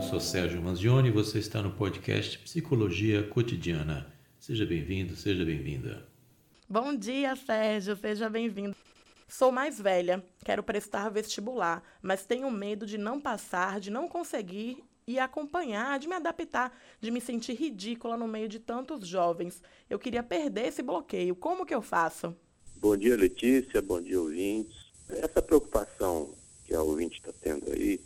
Eu sou Sérgio Manzioni e você está no podcast Psicologia Cotidiana. Seja bem-vindo, seja bem-vinda. Bom dia, Sérgio, seja bem-vindo. Sou mais velha, quero prestar vestibular, mas tenho medo de não passar, de não conseguir e acompanhar, de me adaptar, de me sentir ridícula no meio de tantos jovens. Eu queria perder esse bloqueio. Como que eu faço? Bom dia, Letícia. Bom dia, ouvintes. Essa preocupação que a ouvinte está tendo aí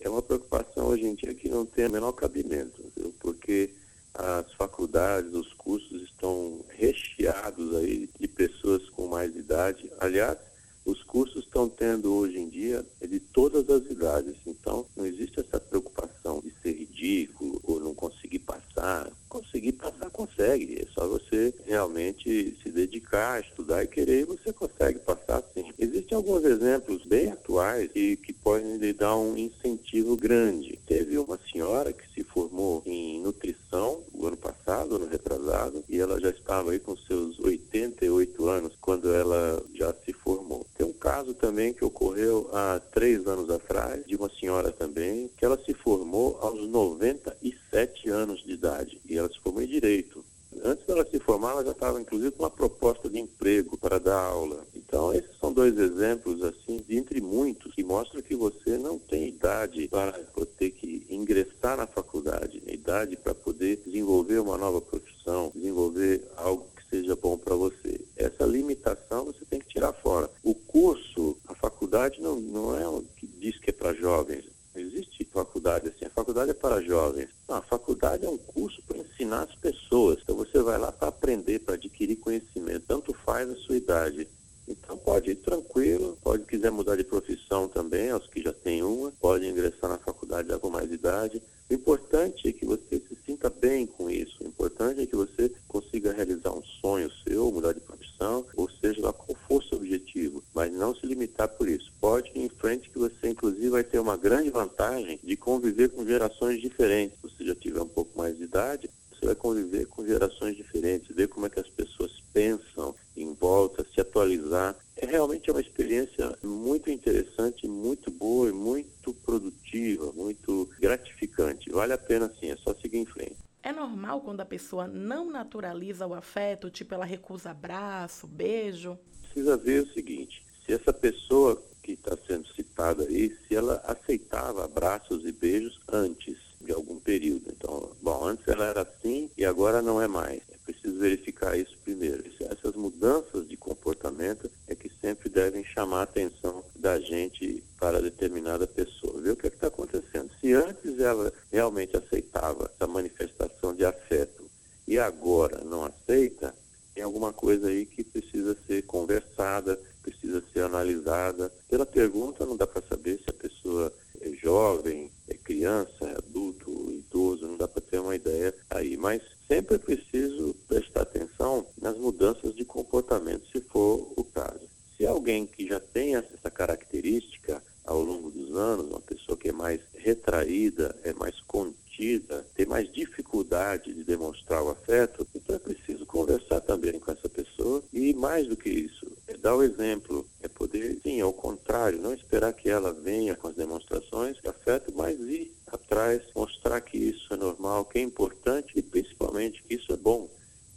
é uma preocupação hoje em dia que não tem o menor cabimento, viu? porque as faculdades, os cursos estão recheados aí de pessoas com mais idade. Aliás, os cursos estão tendo hoje em dia de todas as idades, então não existe essa preocupação de ser ridículo ou não conseguir passar. Conseguir passar, consegue. É só você realmente se dedicar, estudar e querer, você consegue passar sim. Existem alguns exemplos bem atuais e que podem lhe dar um incentivo grande. Teve uma senhora que se formou em nutrição o ano passado, ano retrasado, e ela já estava aí com seus 88 anos quando ela já se formou. Tem um caso também que ocorreu há três anos atrás, de uma senhora também, que ela se formou aos 97 anos de idade, e ela se formou em Direito. Antes dela se formar, ela já estava, inclusive, com uma proposta de emprego para dar aula. Então, esses são dois exemplos, assim, entre muitos, que mostram que você não tem idade para ter que ingressar na faculdade, idade para poder desenvolver uma nova profissão, desenvolver algo que seja bom para você. Essa limitação você tem que tirar fora. O curso, a faculdade não, não é o que diz que é para jovens. Não existe faculdade assim. A faculdade é para jovens. Não, a faculdade é um curso para ensinar as pessoas. Então você vai lá para aprender, para adquirir conhecimento. Tanto faz a sua idade. Então pode ir tranquilo, pode quiser mudar de profissão também, aos que já têm uma, pode ingressar na mais idade. O importante é que você se sinta bem com isso. O importante é que você consiga realizar um sonho seu, mudar de profissão, ou seja lá qual for seu objetivo, mas não se limitar por isso. Pode ir em frente que você inclusive vai ter uma grande vantagem de conviver com gerações diferentes. Se você já tiver um pouco mais de idade, você vai conviver com gerações diferentes, ver como é que as pessoas pensam em volta, se atualizar. É realmente uma experiência muito interessante, muito boa e muito produtiva, muito gratificante. Vale a pena sim, é só seguir em frente. É normal quando a pessoa não naturaliza o afeto, tipo ela recusa abraço, beijo? Precisa ver o seguinte, se essa pessoa que está sendo citada aí, se ela aceitava abraços e beijos antes de algum período. Então, bom, antes ela era assim e agora não é mais. É preciso verificar isso primeiro. Essas mudanças de comportamento é que sempre devem chamar a atenção da gente para determinada pessoa. Ver o que é está acontecendo. Se antes ela realmente aceitava essa manifestação de afeto e agora não aceita, tem alguma coisa aí que precisa ser conversada, precisa ser analisada. Pela pergunta não dá para saber se a pessoa é jovem, é criança, é adulto, idoso, não dá para ter uma ideia aí. Mas sempre é preciso prestar atenção nas mudanças de comportamento, se for o caso. Se alguém que já tem essa característica ao longo dos anos, uma pessoa que é mais retraída, é mais contida, tem mais dificuldade de demonstrar o afeto, então é preciso conversar também com essa pessoa e mais do que isso, é dar o exemplo, é poder, sim, ao contrário, não esperar que ela venha com as demonstrações de afeto, mas ir atrás, mostrar que isso é normal, que é importante e principalmente que isso é bom.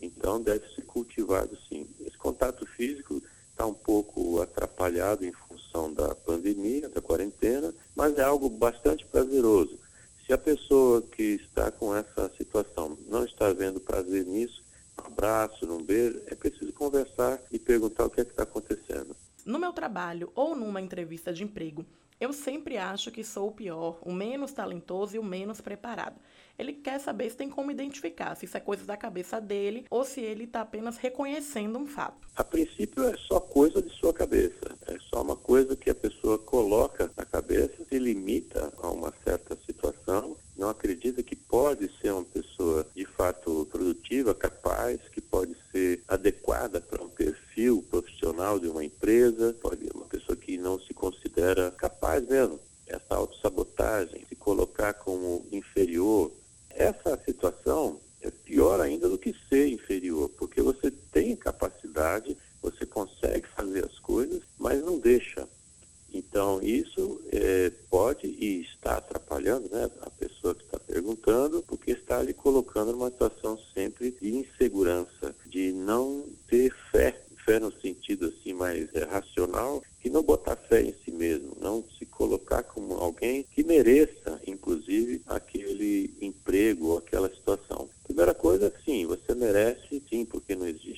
Então deve ser cultivado sim. Esse contato físico está um pouco atrapalhado em função da pandemia, da quarentena, mas é algo bastante prazeroso. Se a pessoa que está com essa situação não está vendo prazer nisso, um abraço, um beijo, é preciso conversar perguntar o que é está acontecendo. No meu trabalho ou numa entrevista de emprego, eu sempre acho que sou o pior, o menos talentoso e o menos preparado. Ele quer saber se tem como identificar se isso é coisa da cabeça dele ou se ele está apenas reconhecendo um fato. A princípio é só coisa de sua cabeça. É só uma coisa que a pessoa coloca na cabeça, se limita a uma certa situação, não acredita que pode ser uma pessoa de fato produtiva, capaz, que pode ser adequada para um perfil profissional de uma empresa, pode uma pessoa que não se considera capaz mesmo. Essa autossabotagem, se colocar como inferior, essa situação é pior ainda do que ser inferior, porque você tem capacidade, você consegue fazer as coisas, mas não deixa. Então, isso é, pode e está atrapalhando né, a pessoa que perguntando porque está lhe colocando numa situação sempre de insegurança, de não ter fé, fé no sentido assim mais é, racional, que não botar fé em si mesmo, não se colocar como alguém que mereça, inclusive, aquele emprego ou aquela situação. Primeira coisa, sim, você merece, sim, porque não existe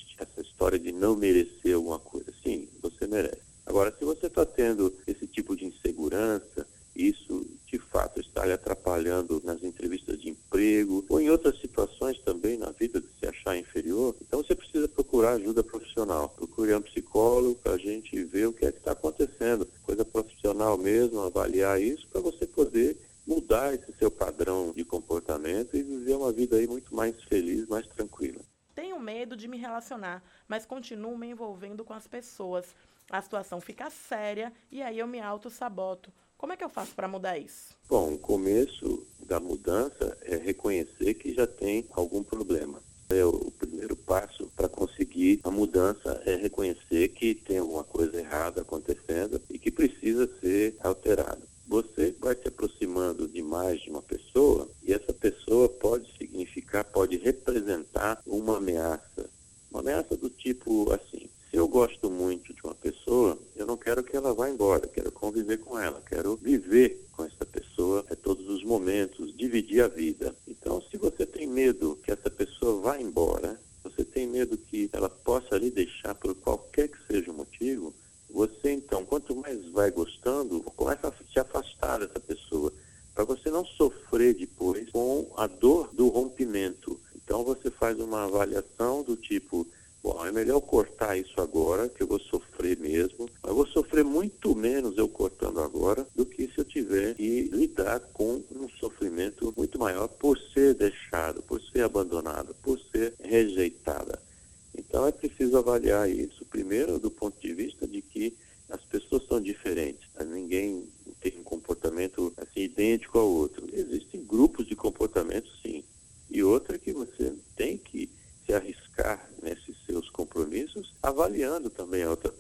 de não merecer alguma coisa. Sim, você merece. Agora, se você está tendo esse tipo de insegurança, isso de fato está lhe atrapalhando nas entrevistas de emprego ou em outras situações também na vida de se achar inferior, então você precisa procurar ajuda profissional. Procure um psicólogo para a gente ver o que é que está acontecendo. Coisa profissional mesmo, avaliar isso para você poder mudar esse seu padrão de comportamento e viver uma vida aí muito mais feliz, mais tranquila. Medo de me relacionar, mas continuo me envolvendo com as pessoas. A situação fica séria e aí eu me auto-saboto. Como é que eu faço para mudar isso? Bom, o começo da mudança é reconhecer que já tem algum problema. É o primeiro passo para conseguir a mudança é reconhecer que tem alguma coisa errada acontecendo e que precisa ser alterado. Você vai se aproximando demais de uma pessoa e essa pessoa pode significar, pode representar uma ameaça. Uma ameaça do tipo assim, se eu gosto muito de uma pessoa, eu não quero que ela vá embora, quero conviver com ela, quero viver com essa pessoa a todos os momentos, dividir a vida. Então, se você tem medo que essa pessoa vá embora, você tem medo que ela possa lhe deixar por qualquer que seja o motivo, você então, quanto mais vai gostando, começa a se afastar dessa pessoa, para você não sofrer depois com a dor do rompimento. Então você faz uma avaliação do tipo, Bom, é melhor cortar isso agora, que eu vou sofrer mesmo. Eu vou sofrer muito menos eu cortando agora do que se eu tiver que lidar com um sofrimento muito maior por ser deixado, por ser abandonado, por ser rejeitada. Então é preciso avaliar isso, primeiro, do ponto de vista de que as pessoas são diferentes. Ninguém tem um comportamento assim, idêntico ao outro. Existem grupos de comportamentos, sim. E outra é que você tem que se arriscar nesses seus compromissos, avaliando também a outra.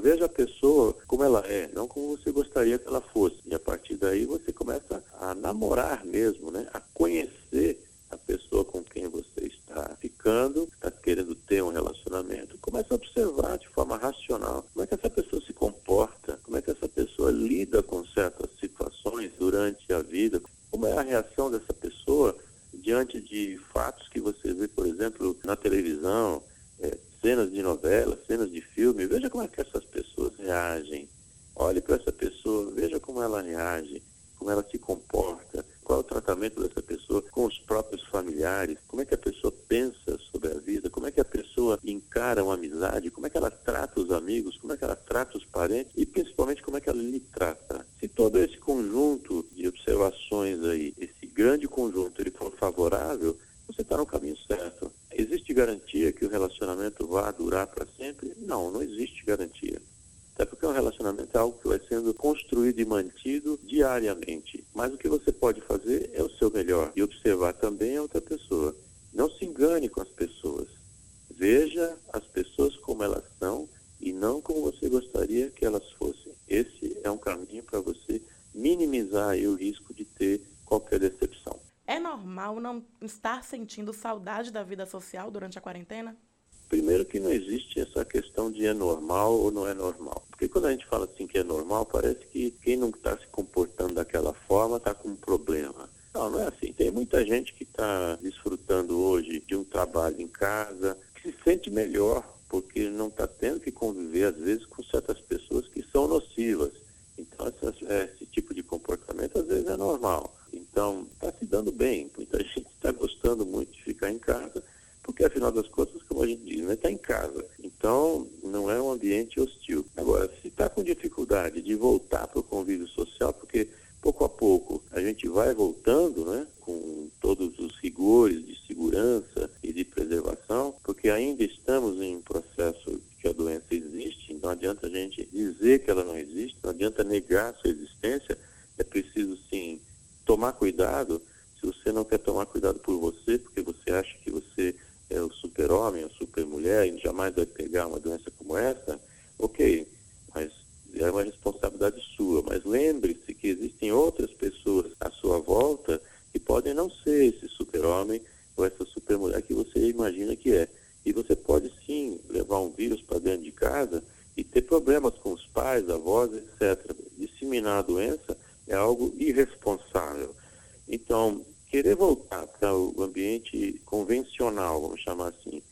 Veja a pessoa como ela é, não como você gostaria que ela fosse. E a partir daí você começa a namorar mesmo, né? a conhecer a pessoa com quem você está ficando, está querendo ter um relacionamento. Começa a observar de forma racional como é que essa pessoa se comporta, como é que essa pessoa lida com certas situações durante a vida, como é a reação dessa pessoa diante de fatos que você vê, por exemplo, na televisão, cenas de novela, cenas de filme, veja como é que essas pessoas reagem. Olhe para essa pessoa, veja como ela reage, como ela se comporta, qual é o tratamento dessa pessoa com os próprios familiares, como é que a pessoa pensa sobre a vida, como é que a pessoa encara uma amizade, como é que ela trata os amigos, como é que ela trata os parentes e principalmente como é que ela lhe trata. Se todo esse conjunto de observações aí, esse grande conjunto, ele for favorável, você está no caminho certo. Existe garantia que o relacionamento vá durar para sempre? Não, não existe garantia. Até porque um relacionamento é algo que vai sendo construído e mantido diariamente. Mas o que você pode fazer é o seu melhor e observar também a outra pessoa. Não se engane com as pessoas. Veja as pessoas como elas são e não como você gostaria que elas fossem. Esse é um caminho para você minimizar o risco de ter qualquer decepção. É não estar sentindo saudade da vida social durante a quarentena? Primeiro que não existe essa questão de é normal ou não é normal. Porque quando a gente fala assim que é normal, parece que quem não está se comportando daquela forma está com um problema. Não, não é assim. Tem muita gente que está desfrutando hoje de um trabalho em casa, que se sente melhor, porque não está tendo que conviver, às vezes, com certas pessoas que são nocivas. Então, essa, esse tipo de comportamento, às vezes, é normal. Então, está se dando bem. Muita gente está gostando muito de ficar em casa, porque afinal das contas, como a gente diz, está né, em casa. Então, não é um ambiente hostil. Agora, se está com dificuldade de voltar para o convívio social, porque pouco a pouco a gente vai voltando, né, com todos os rigores de segurança e de preservação, porque ainda estamos em um processo que a doença existe, não adianta a gente dizer que ela não existe, não adianta negar sua existência, é preciso sim tomar cuidado, se você não quer tomar cuidado por você, porque você acha que você é o super-homem, a super-mulher e jamais vai pegar uma doença como essa, ok, mas é uma responsabilidade sua. Mas lembre-se que existem outras pessoas à sua volta que podem não ser esse super-homem ou essa super-mulher que você imagina que é. E você pode sim levar um vírus para dentro de casa e ter problemas com os pais, avós, etc. Disseminar a doença é algo irresponsável. Então, querer voltar para o ambiente convencional, vamos chamar assim,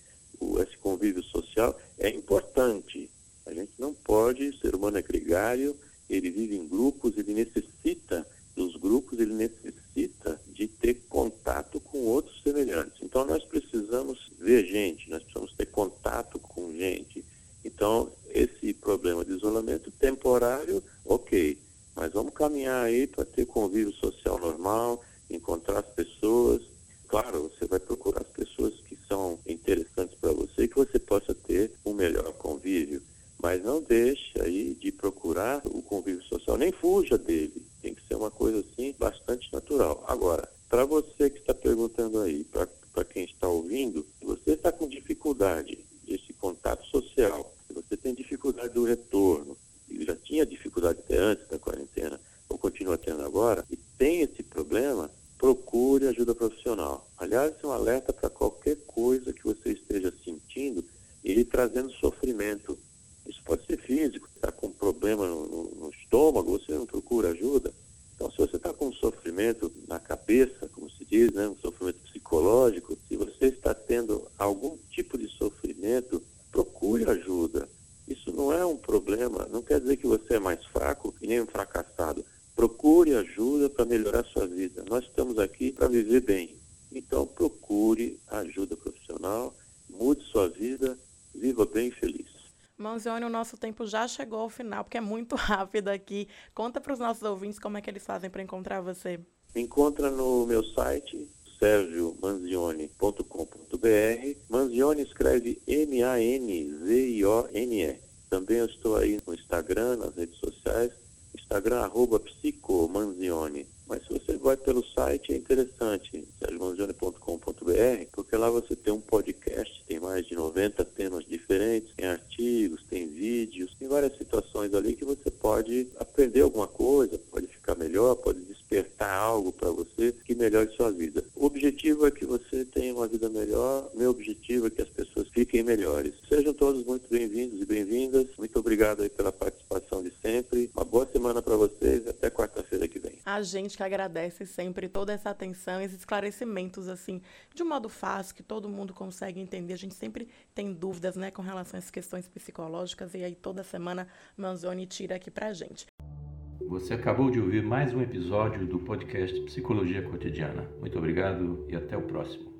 esse convívio social, é importante. A gente não pode, o ser humano é gregário, ele vive em grupos, ele necessita dos grupos, ele necessita de ter contato com outros semelhantes. Então nós precisamos ver gente, nós precisamos ter contato com gente. Então, esse problema de isolamento temporário, ok, mas vamos caminhar aí para ter convívio social normal, encontrar as pessoas. Claro, você vai procurar as pessoas que são interessantes para você e que você possa ter um melhor convívio. Mas não deixe aí de procurar o convívio social, nem fuja dele. Tem que ser uma coisa assim bastante natural. Agora, para você que está perguntando aí, para quem está ouvindo, se você está com dificuldade desse contato social, se você tem dificuldade do retorno, e já tinha dificuldade até antes da quarentena, ou continua tendo agora, e tem esse problema, procure ajuda profissional. Aliás, é um alerta para qualquer coisa que você esteja sentindo e lhe trazendo sofrimento. Isso pode ser físico, está com problema no, no, no, estômago, você não procura ajuda. Então, se você está com sofrimento na cabeça, como se diz, né, um sofrimento psicológico, se você está tendo algum tipo de sofrimento, procure ajuda. Isso não é um problema, não quer dizer que você é mais fraco e nem um fracassado. Procure ajuda para melhorar sua vida. Nós estamos aqui para viver bem. Então, procure ajuda profissional, mude sua vida, viva bem e feliz. Manzione, o nosso tempo já chegou ao final, porque é muito rápido aqui. Conta para os nossos ouvintes como é que eles fazem para encontrar você. encontra no meu site, sergiomanzione.com.br. Manzione escreve M-A-N-Z-I-O-N-E. Também eu estou aí no Instagram, nas redes sociais, Instagram arroba psicomanzione. Mas se você vai pelo site, é interessante, sergiomanzione.com.br, porque lá você tem um podcast, mais de 90 temas diferentes, tem artigos, tem vídeos, tem várias situações ali que você pode aprender alguma coisa, pode ficar melhor, pode despertar algo para você que melhore sua vida. O objetivo é que você tenha uma vida melhor, meu objetivo é que as pessoas fiquem melhores. Sejam todos muito bem-vindos e bem-vindas. Muito obrigado aí pela participação de sempre. Uma boa semana para vocês. Até quarta-feira que vem. A gente que agradece sempre toda essa atenção, esses esclarecimentos, assim, de um modo fácil, que todo mundo consegue entender. A gente sempre tem dúvidas, né, com relação a essas questões psicológicas, e aí toda semana Manzoni tira aqui pra gente. Você acabou de ouvir mais um episódio do podcast Psicologia Cotidiana. Muito obrigado e até o próximo.